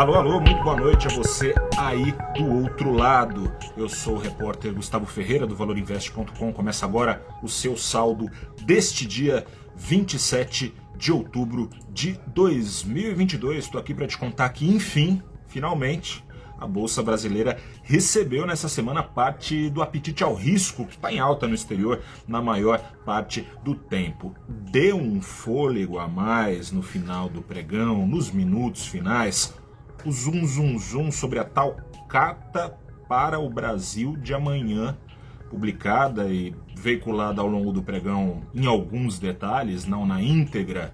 Alô, alô, muito boa noite a você aí do outro lado. Eu sou o repórter Gustavo Ferreira do ValorInvest.com. Começa agora o seu saldo deste dia 27 de outubro de 2022. Estou aqui para te contar que, enfim, finalmente, a Bolsa Brasileira recebeu nessa semana parte do apetite ao risco que está em alta no exterior na maior parte do tempo. Deu um fôlego a mais no final do pregão, nos minutos finais, o zoom, zoom, zoom sobre a tal Carta para o Brasil de amanhã, publicada e veiculada ao longo do pregão em alguns detalhes, não na íntegra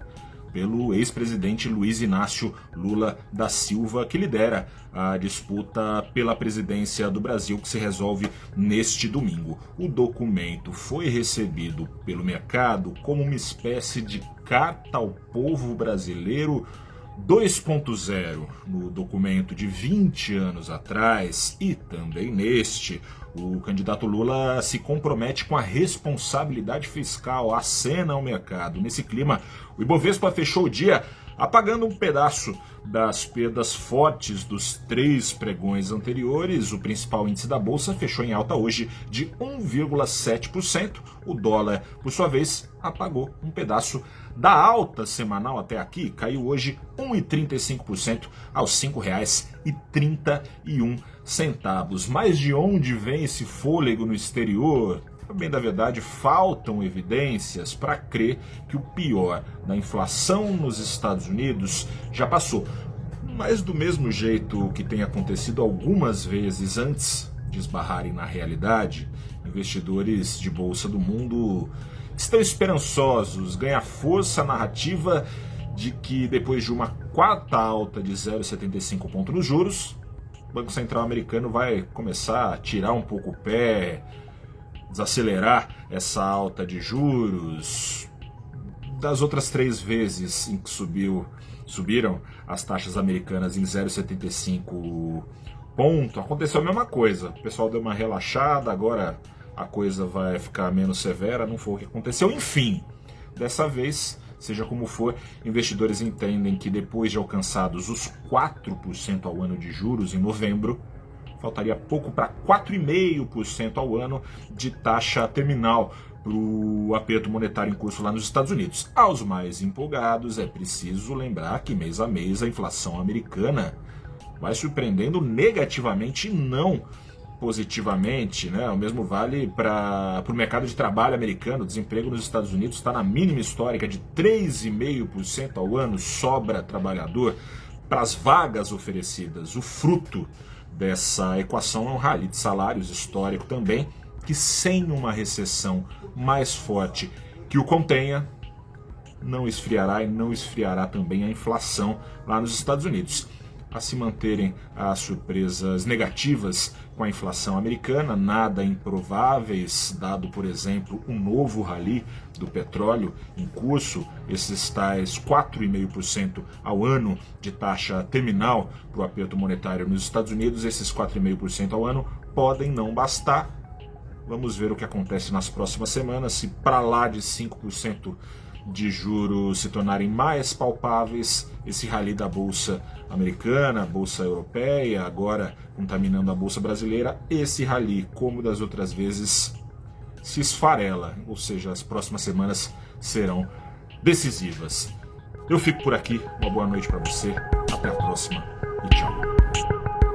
pelo ex-presidente Luiz Inácio Lula da Silva, que lidera a disputa pela presidência do Brasil, que se resolve neste domingo. O documento foi recebido pelo mercado como uma espécie de carta ao povo brasileiro 2.0 no documento de 20 anos atrás e também neste, o candidato Lula se compromete com a responsabilidade fiscal, acena ao mercado. Nesse clima, o Ibovespa fechou o dia apagando um pedaço das perdas fortes dos três pregões anteriores. O principal índice da bolsa fechou em alta hoje de 1,7%. O dólar, por sua vez, apagou um pedaço da alta semanal até aqui, caiu hoje 1,35% aos R$ 5,31. Mas de onde vem esse fôlego no exterior? Bem da verdade, faltam evidências para crer que o pior da inflação nos Estados Unidos já passou. Mas do mesmo jeito que tem acontecido algumas vezes antes de esbarrarem na realidade, investidores de bolsa do mundo estão esperançosos, ganha força a narrativa de que depois de uma quarta alta de 0,75 ponto nos juros, o Banco Central americano vai começar a tirar um pouco o pé, desacelerar essa alta de juros. Das outras três vezes em que subiu, subiram as taxas americanas em 0,75 ponto, aconteceu a mesma coisa. O pessoal deu uma relaxada, agora a coisa vai ficar menos severa, não foi o que aconteceu. Enfim, dessa vez, seja como for, investidores entendem que depois de alcançados os 4% ao ano de juros em novembro, faltaria pouco para 4,5% ao ano de taxa terminal para o aperto monetário em curso lá nos Estados Unidos. Aos mais empolgados, é preciso lembrar que mês a mês a inflação americana vai surpreendendo negativamente e não positivamente, né? O mesmo vale para o mercado de trabalho americano. O desemprego nos Estados Unidos está na mínima histórica de 3,5% ao ano, sobra trabalhador para as vagas oferecidas. O fruto dessa equação é um rally de salários histórico também, que sem uma recessão mais forte que o contenha, não esfriará e não esfriará também a inflação lá nos Estados Unidos a se manterem as surpresas negativas com a inflação americana, nada improváveis, dado, por exemplo, um novo rally do petróleo em curso, esses tais 4,5% ao ano de taxa terminal para o aperto monetário nos Estados Unidos, esses 4,5% ao ano podem não bastar. Vamos ver o que acontece nas próximas semanas, se para lá de 5% de juros se tornarem mais palpáveis, esse rally da bolsa americana, bolsa europeia, agora contaminando a bolsa brasileira, esse rally, como das outras vezes, se esfarela, ou seja, as próximas semanas serão decisivas. Eu fico por aqui, uma boa noite para você, até a próxima e tchau.